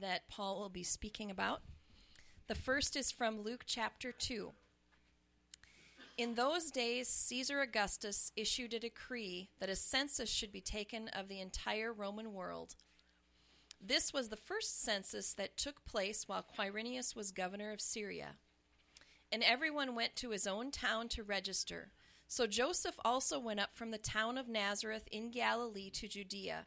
that Paul will be speaking about. The first is from Luke chapter 2. In those days, Caesar Augustus issued a decree that a census should be taken of the entire Roman world. This was the first census that took place while Quirinius was governor of Syria. And everyone went to his own town to register. So Joseph also went up from the town of Nazareth in Galilee to Judea,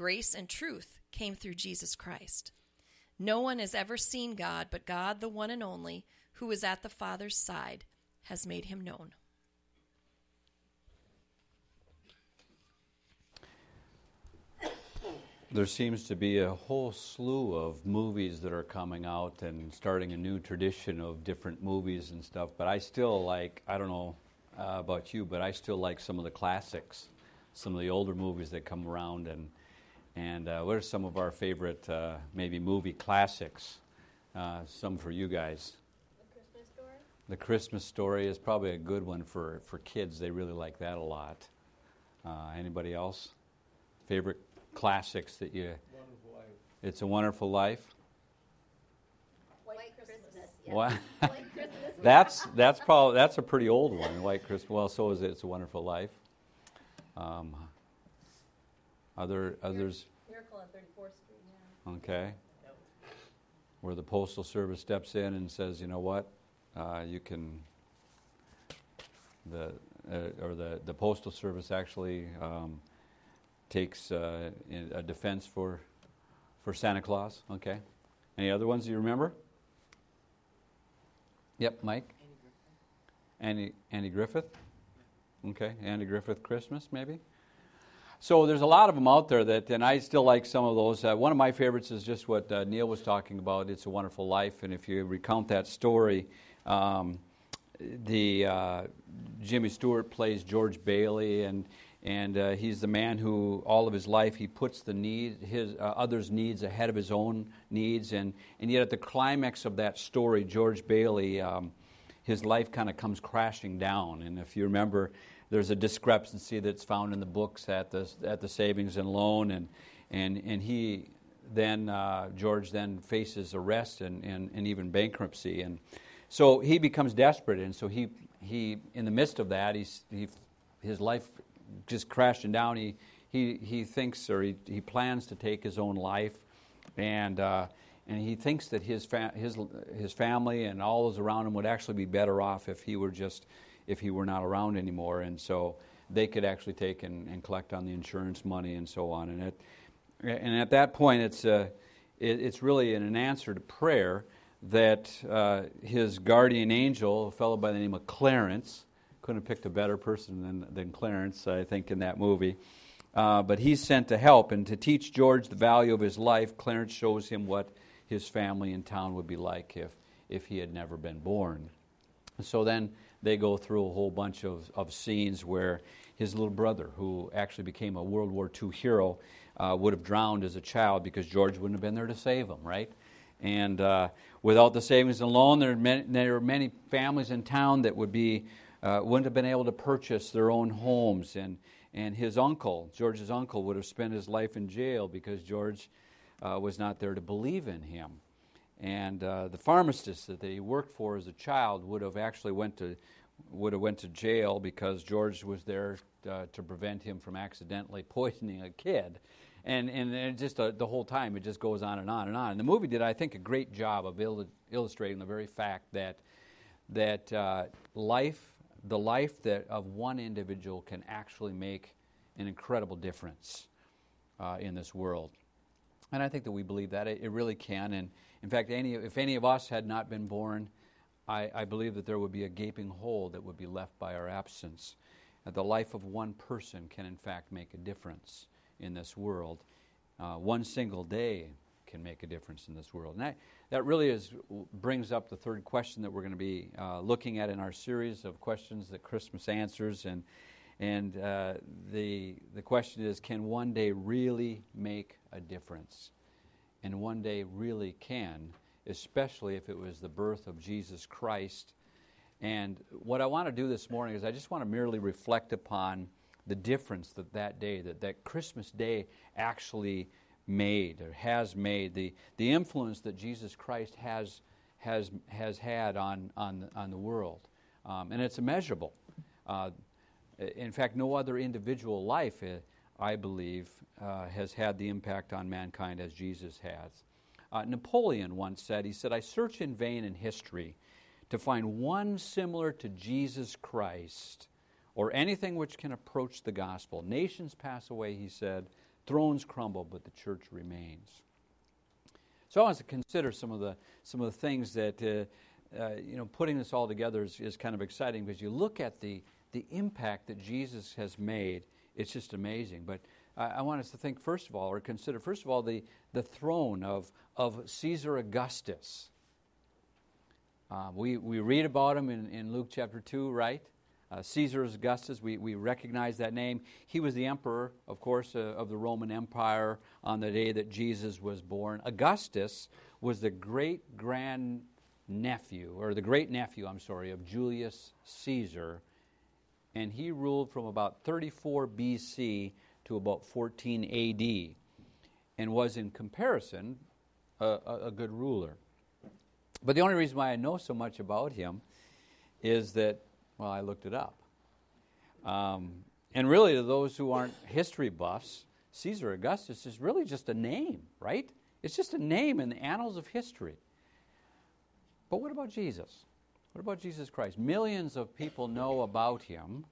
grace and truth came through Jesus Christ. No one has ever seen God, but God, the one and only, who is at the Father's side, has made him known. There seems to be a whole slew of movies that are coming out and starting a new tradition of different movies and stuff. But I still like, I don't know uh, about you, but I still like some of the classics, some of the older movies that come around. And, and uh, what are some of our favorite, uh, maybe movie classics? Uh, some for you guys. The Christmas story? The Christmas Story is probably a good one for, for kids. They really like that a lot. Uh, anybody else? Favorite classics that you. Wonderful life. It's a Wonderful Life. White, Christmas. yeah. What? White Christmas. that's that's probably that's a pretty old one. White Christmas. Well, so is it. It's a Wonderful Life. Um, other others. Miracle on 34th Street. Yeah. Okay. Where the postal service steps in and says, you know what, uh, you can. The uh, or the the postal service actually um, takes uh, a defense for for Santa Claus. Okay. Any other ones you remember? Yep, Mike. Andy Andy Griffith. Okay, Andy Griffith Christmas maybe. So there's a lot of them out there that, and I still like some of those. Uh, one of my favorites is just what uh, Neil was talking about. It's a Wonderful Life, and if you recount that story, um, the uh, Jimmy Stewart plays George Bailey, and and uh, he's the man who all of his life he puts the need his uh, others' needs ahead of his own needs, and and yet at the climax of that story, George Bailey. Um, his life kind of comes crashing down. And if you remember, there's a discrepancy that's found in the books at the at the savings and loan, and and and he then uh, George then faces arrest and, and, and even bankruptcy, and so he becomes desperate, and so he he in the midst of that he's he his life just crashing down. He he he thinks or he he plans to take his own life, and. Uh, and he thinks that his, fa- his, his family and all those around him would actually be better off if he were just if he were not around anymore. And so they could actually take and, and collect on the insurance money and so on. And it, and at that point it's uh, it, it's really an answer to prayer that uh, his guardian angel a fellow by the name of Clarence couldn't have picked a better person than, than Clarence I think in that movie. Uh, but he's sent to help. And to teach George the value of his life Clarence shows him what his family in town would be like if, if he had never been born. So then they go through a whole bunch of, of scenes where his little brother, who actually became a World War II hero, uh, would have drowned as a child because George wouldn't have been there to save him, right? And uh, without the savings and loan, there are, many, there are many families in town that would be, uh, wouldn't have been able to purchase their own homes. And, and his uncle, George's uncle, would have spent his life in jail because George uh, was not there to believe in him. And uh, the pharmacist that he worked for as a child would have actually went to would have went to jail because George was there uh, to prevent him from accidentally poisoning a kid. And, and, and just uh, the whole time it just goes on and on and on. And the movie did, I think, a great job of il- illustrating the very fact that, that uh, life, the life that of one individual can actually make an incredible difference uh, in this world. And I think that we believe that. It, it, really can. And in fact, any, if any of us had not been born, I, I believe that there would be a gaping hole that would be left by our absence. That the life of one person can, in fact, make a difference in this world. Uh, one single day can make a difference in this world. And that, that really is, brings up the third question that we're going to be uh, looking at in our series of questions that Christmas answers. And, and uh, the, the question is can one day really make a difference? And one day really can, especially if it was the birth of Jesus Christ. And what I want to do this morning is I just want to merely reflect upon the difference that that day, that, that Christmas day actually made or has made, the, the influence that Jesus Christ has, has, has had on, on, on the world. Um, and it's immeasurable. Uh, in fact, no other individual life, uh, I believe, uh, has had the impact on mankind as Jesus has. Uh, Napoleon once said, he said, I search in vain in history to find one similar to Jesus Christ or anything which can approach the gospel. Nations pass away, he said, thrones crumble, but the church remains. So I want to consider some of the, some of the things that, uh, uh, you know, putting this all together is, is kind of exciting because you look at the, the impact that Jesus has made, it's just amazing. But I, I want us to think, first of all, or consider, first of all, the, the throne of, of Caesar Augustus. Uh, we, we read about him in, in Luke chapter 2, right? Uh, Caesar Augustus, we, we recognize that name. He was the emperor, of course, uh, of the Roman Empire on the day that Jesus was born. Augustus was the great grand nephew, or the great nephew, I'm sorry, of Julius Caesar, and he ruled from about 34 BC to about 14 AD, and was in comparison a, a, a good ruler. But the only reason why I know so much about him is that well, I looked it up. Um, and really, to those who aren't history buffs, Caesar Augustus is really just a name, right? It's just a name in the annals of history. But what about Jesus? What about Jesus Christ? Millions of people know about him,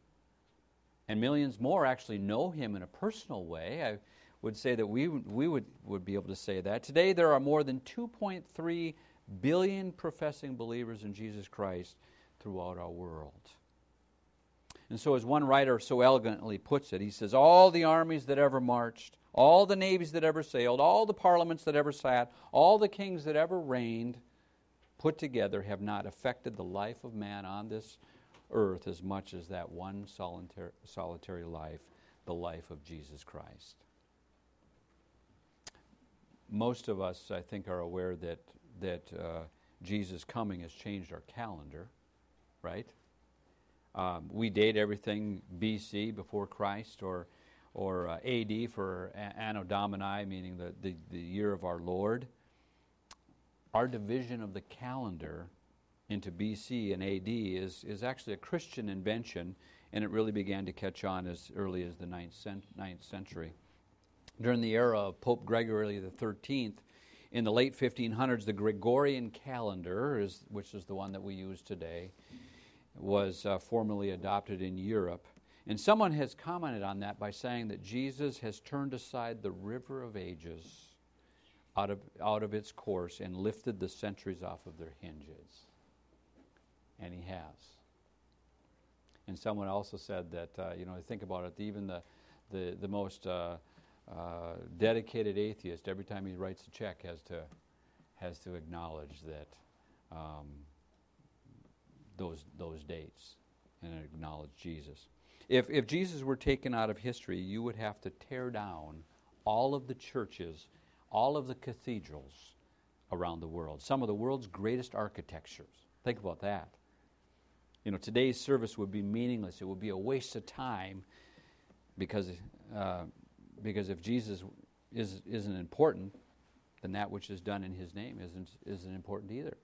and millions more actually know him in a personal way. I would say that we, we would, would be able to say that. Today, there are more than 2.3 billion professing believers in Jesus Christ throughout our world. And so, as one writer so elegantly puts it, he says, All the armies that ever marched, all the navies that ever sailed, all the parliaments that ever sat, all the kings that ever reigned, put together, have not affected the life of man on this earth as much as that one solitary, solitary life, the life of Jesus Christ. Most of us, I think, are aware that, that uh, Jesus' coming has changed our calendar, right? Um, we date everything BC, before Christ, or, or uh, AD for Anno Domini, meaning the, the, the year of our Lord. Our division of the calendar into BC and AD is, is actually a Christian invention, and it really began to catch on as early as the 9th, cent- 9th century. During the era of Pope Gregory XIII, in the late 1500s, the Gregorian calendar, is, which is the one that we use today, was uh, formally adopted in Europe. And someone has commented on that by saying that Jesus has turned aside the river of ages out of, out of its course and lifted the centuries off of their hinges. And he has. And someone also said that, uh, you know, think about it, even the, the, the most uh, uh, dedicated atheist, every time he writes a check, has to, has to acknowledge that. Um, those, those dates and acknowledge Jesus. If, if Jesus were taken out of history, you would have to tear down all of the churches, all of the cathedrals around the world, some of the world's greatest architectures. Think about that. You know, today's service would be meaningless. It would be a waste of time because, uh, because if Jesus is, isn't important, then that which is done in his name isn't, isn't important either.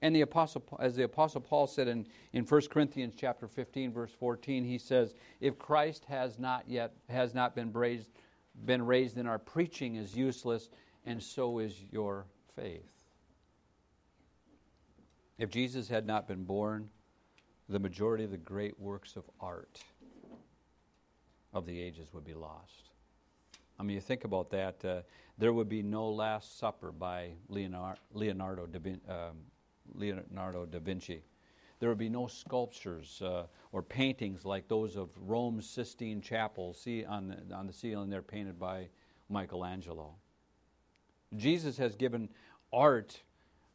And the apostle, as the apostle Paul said in, in 1 Corinthians chapter 15, verse 14, he says, if Christ has not yet, has not been raised, been raised, then our preaching is useless, and so is your faith. If Jesus had not been born, the majority of the great works of art of the ages would be lost. I mean, you think about that. Uh, there would be no Last Supper by Leonardo, Leonardo, da, Vin, um, Leonardo da Vinci. There would be no sculptures uh, or paintings like those of Rome's Sistine Chapel see on the, on the ceiling there painted by Michelangelo. Jesus has given art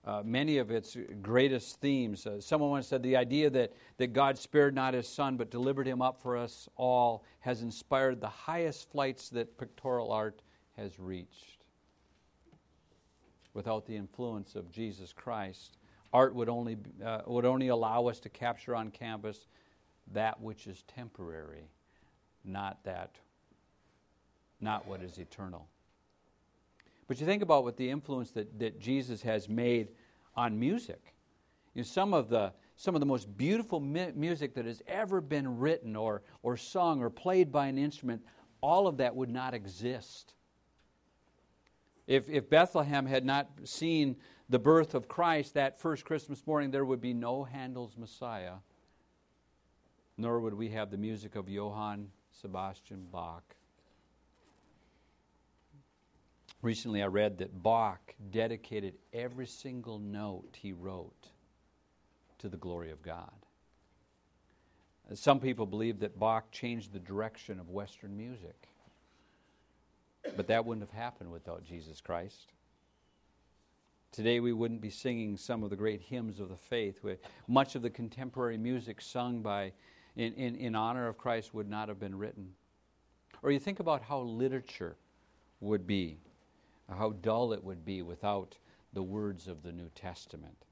uh, many of its greatest themes. Uh, someone once said the idea that, that God spared not his son but delivered him up for us all has inspired the highest flights that pictorial art has reached. Without the influence of Jesus Christ, art would only, uh, would only allow us to capture on canvas that which is temporary, not that, not what is eternal. But you think about what the influence that, that Jesus has made on music. You know, some of the some of the most beautiful mi- music that has ever been written or, or sung or played by an instrument, all of that would not exist. If, if Bethlehem had not seen the birth of Christ that first Christmas morning, there would be no Handel's Messiah, nor would we have the music of Johann Sebastian Bach. Recently, I read that Bach dedicated every single note he wrote to the glory of God. Some people believe that Bach changed the direction of Western music. But that wouldn't have happened without Jesus Christ. Today, we wouldn't be singing some of the great hymns of the faith. Much of the contemporary music sung by, in, in, in honor of Christ would not have been written. Or you think about how literature would be how dull it would be without the words of the New Testament.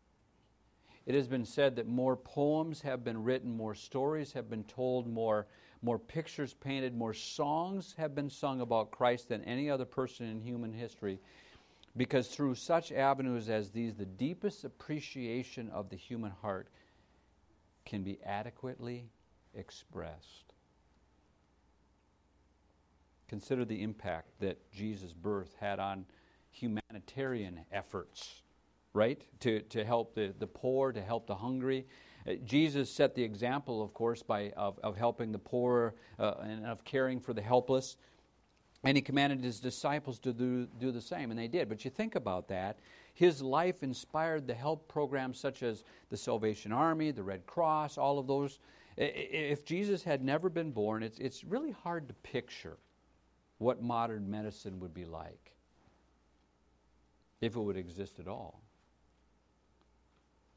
It has been said that more poems have been written, more stories have been told, more, more pictures painted, more songs have been sung about Christ than any other person in human history. Because through such avenues as these, the deepest appreciation of the human heart can be adequately expressed. Consider the impact that Jesus' birth had on humanitarian efforts, right? To, to help the, the poor, to help the hungry. Uh, Jesus set the example, of course, by, of, of helping the poor uh, and of caring for the helpless. And he commanded his disciples to do, do the same, and they did. But you think about that. His life inspired the help programs such as the Salvation Army, the Red Cross, all of those. If Jesus had never been born, it's, it's really hard to picture what modern medicine would be like if it would exist at all.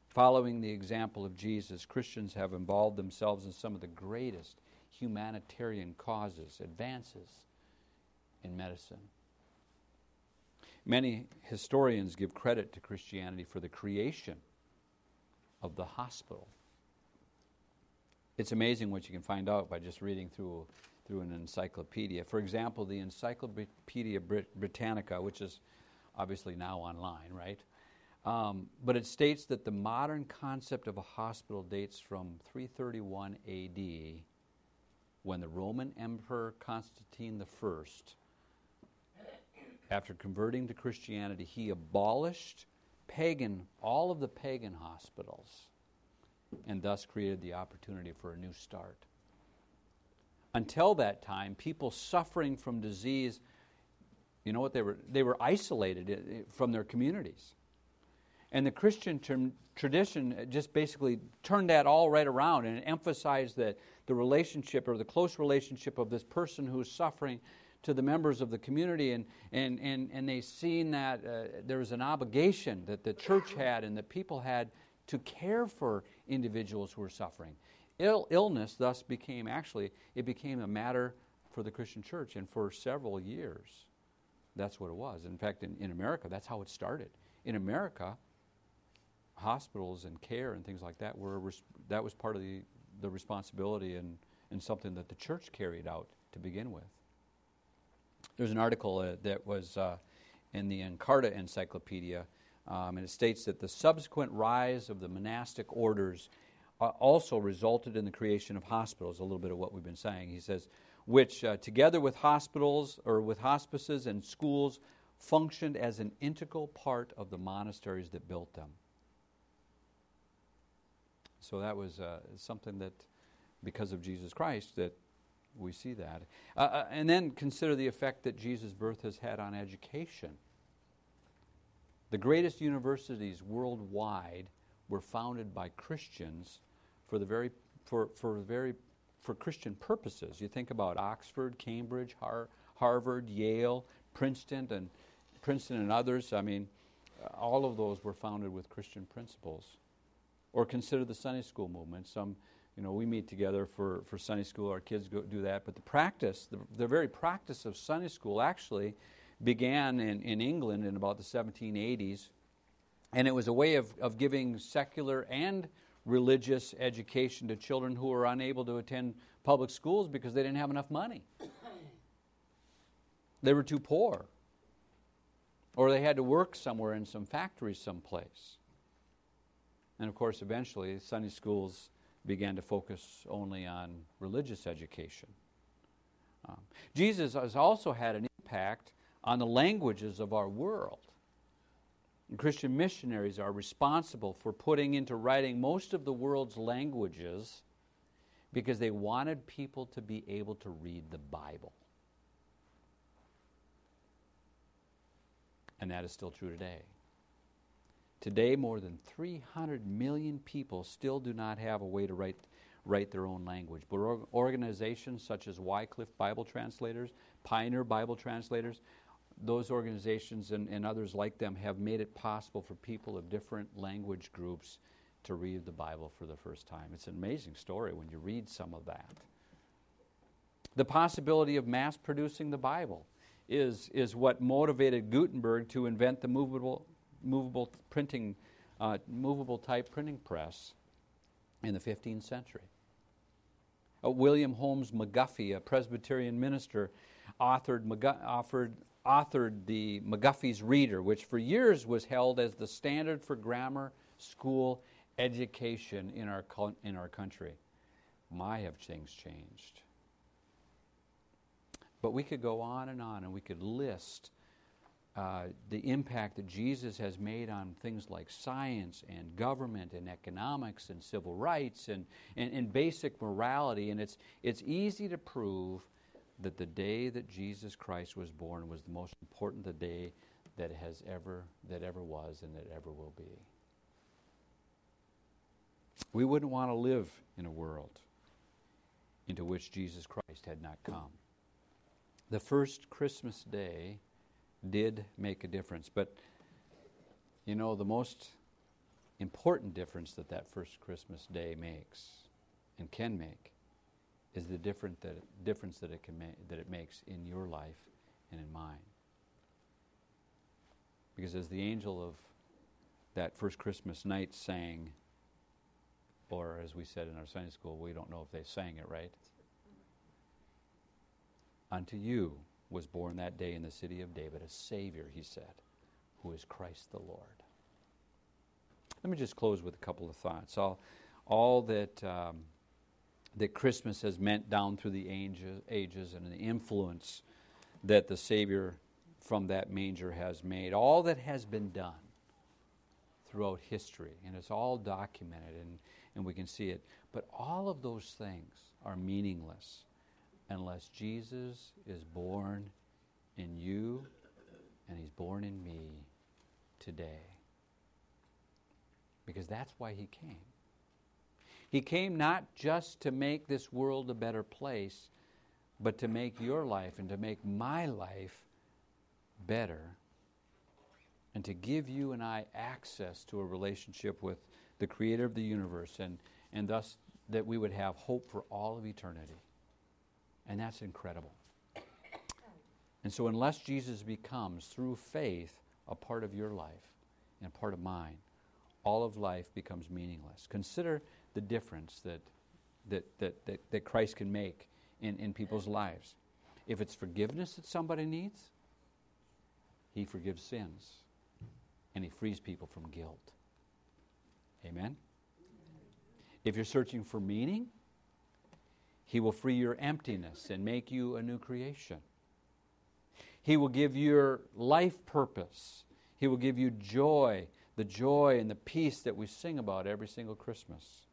Following the example of Jesus, Christians have involved themselves in some of the greatest humanitarian causes, advances in medicine. Many historians give credit to Christianity for the creation of the hospital. It's amazing what you can find out by just reading through through an encyclopedia. For example, the Encyclopedia Brit- Britannica, which is obviously now online, right? Um, but it states that the modern concept of a hospital dates from 331 AD when the Roman Emperor Constantine I, after converting to Christianity, he abolished pagan, all of the pagan hospitals, and thus created the opportunity for a new start until that time, people suffering from disease, you know what they were? They were isolated from their communities. And the Christian tradition just basically turned that all right around and emphasized that the relationship or the close relationship of this person who's suffering to the members of the community. And, and, and, and they seen that uh, there was an obligation that the church had and that people had to care for individuals who were suffering. Ill, illness thus became actually, it became a matter for the Christian church, and for several years, that's what it was. In fact, in, in America, that's how it started. In America, hospitals and care and things like that were that was part of the, the responsibility and, and something that the church carried out to begin with. There's an article uh, that was uh, in the Encarta Encyclopedia, um, and it states that the subsequent rise of the monastic orders uh, also resulted in the creation of hospitals, a little bit of what we've been saying. He says, which, uh, together with hospitals or with hospices and schools, functioned as an integral part of the monasteries that built them. So that was uh, something that, because of Jesus Christ, that we see that. Uh, uh, and then consider the effect that Jesus' birth has had on education. The greatest universities worldwide were founded by Christians for the very for, for very for Christian purposes. You think about Oxford, Cambridge, Har- Harvard, Yale, Princeton, and Princeton and others. I mean, all of those were founded with Christian principles. Or consider the Sunday school movement. Some, you know, we meet together for, for Sunday school. Our kids go do that. But the practice, the, the very practice of Sunday school, actually began in, in England in about the 1780s. And it was a way of, of giving secular and religious education to children who were unable to attend public schools because they didn't have enough money. They were too poor. Or they had to work somewhere in some factory someplace. And of course, eventually, Sunday schools began to focus only on religious education. Um, Jesus has also had an impact on the languages of our world. And Christian missionaries are responsible for putting into writing most of the world's languages because they wanted people to be able to read the Bible. And that is still true today. Today, more than 300 million people still do not have a way to write, write their own language. But organizations such as Wycliffe Bible Translators, Pioneer Bible Translators, those organizations and, and others like them have made it possible for people of different language groups to read the Bible for the first time. It's an amazing story when you read some of that. The possibility of mass producing the Bible is, is what motivated Gutenberg to invent the movable, movable printing, uh, movable type printing press in the 15th century. Uh, William Holmes McGuffey, a Presbyterian minister, authored, McGu- authored the McGuffey's Reader, which for years was held as the standard for grammar school education in our, in our country. My, have things changed. But we could go on and on and we could list uh, the impact that Jesus has made on things like science and government and economics and civil rights and, and, and basic morality. And it's, it's easy to prove that the day that Jesus Christ was born was the most important the day that has ever that ever was and that ever will be. We wouldn't want to live in a world into which Jesus Christ had not come the first Christmas day did make a difference. But, you know, the most important difference that that first Christmas day makes and can make is the different that, difference that it, can ma- that it makes in your life and in mine. Because as the angel of that first Christmas night sang, or as we said in our Sunday school, we don't know if they sang it right. Unto you was born that day in the city of David a Savior, he said, who is Christ the Lord. Let me just close with a couple of thoughts. All, all that, um, that Christmas has meant down through the ages, ages and the influence that the Savior from that manger has made, all that has been done throughout history, and it's all documented and, and we can see it. But all of those things are meaningless unless Jesus is born in you and he's born in me today. Because that's why he came. He came not just to make this world a better place, but to make your life and to make my life better and to give you and I access to a relationship with the creator of the universe and, and thus that we would have hope for all of eternity. And that's incredible. And so, unless Jesus becomes, through faith, a part of your life and a part of mine, all of life becomes meaningless. Consider the difference that, that, that, that, that Christ can make in, in people's lives. If it's forgiveness that somebody needs, He forgives sins and He frees people from guilt. Amen? If you're searching for meaning, He will free your emptiness and make you a new creation. He will give your life purpose. He will give you joy, the joy and the peace that we sing about every single Christmas.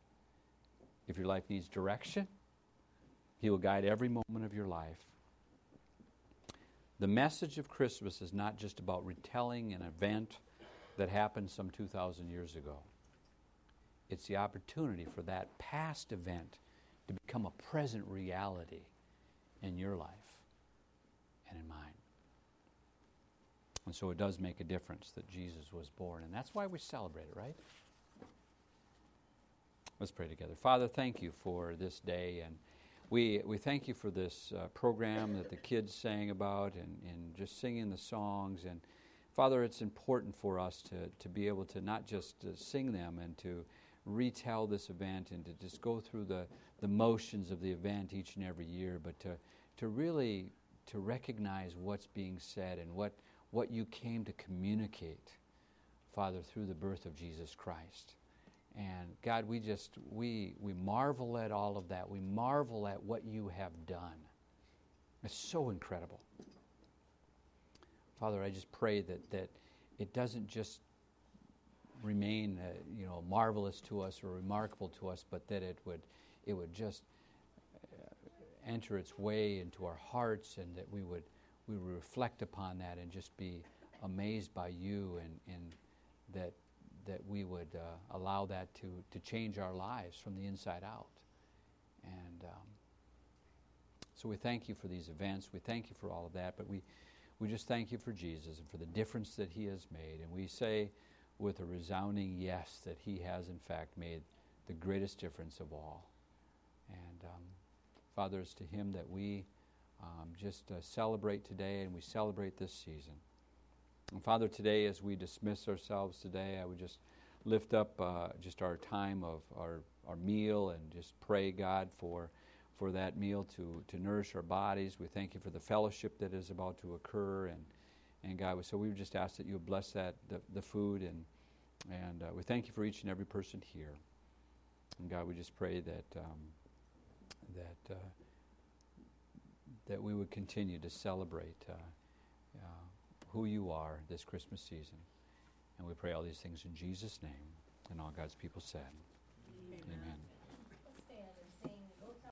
If your life needs direction, He will guide every moment of your life. The message of Christmas is not just about retelling an event that happened some 2,000 years ago. It's the opportunity for that past event to become a present reality in your life and in mine. And so it does make a difference that Jesus was born. And that's why we celebrate it, right? Let's pray together. Father, thank you for this day. And we, we thank you for this uh, program that the kids sang about and, and just singing the songs. And Father, it's important for us to, to be able to not just uh, sing them and to retell this event and to just go through the, the motions of the event each and every year, but to, to really to recognize what's being said and what, what you came to communicate, Father, through the birth of Jesus Christ. And God, we just we we marvel at all of that. We marvel at what you have done. It's so incredible. Father, I just pray that that it doesn't just remain, uh, you know, marvelous to us or remarkable to us, but that it would, it would just uh, enter its way into our hearts, and that we would, we would reflect upon that and just be amazed by you, and, and that that we would uh, allow that to to change our lives from the inside out, and. Um, so we thank you for these events. We thank you for all of that, but we, we just thank you for Jesus and for the difference that he has made. And we say, with a resounding yes that he has, in fact, made the greatest difference of all. And um, Father, it's to him that we um, just uh, celebrate today and we celebrate this season. And Father, today, as we dismiss ourselves today, I would just lift up uh, just our time of our, our meal and just pray, God, for, for that meal to, to nourish our bodies. We thank you for the fellowship that is about to occur and and God, so we just ask that you bless that the, the food, and and uh, we thank you for each and every person here. And God, we just pray that um, that uh, that we would continue to celebrate uh, uh, who you are this Christmas season. And we pray all these things in Jesus' name, and all God's people said.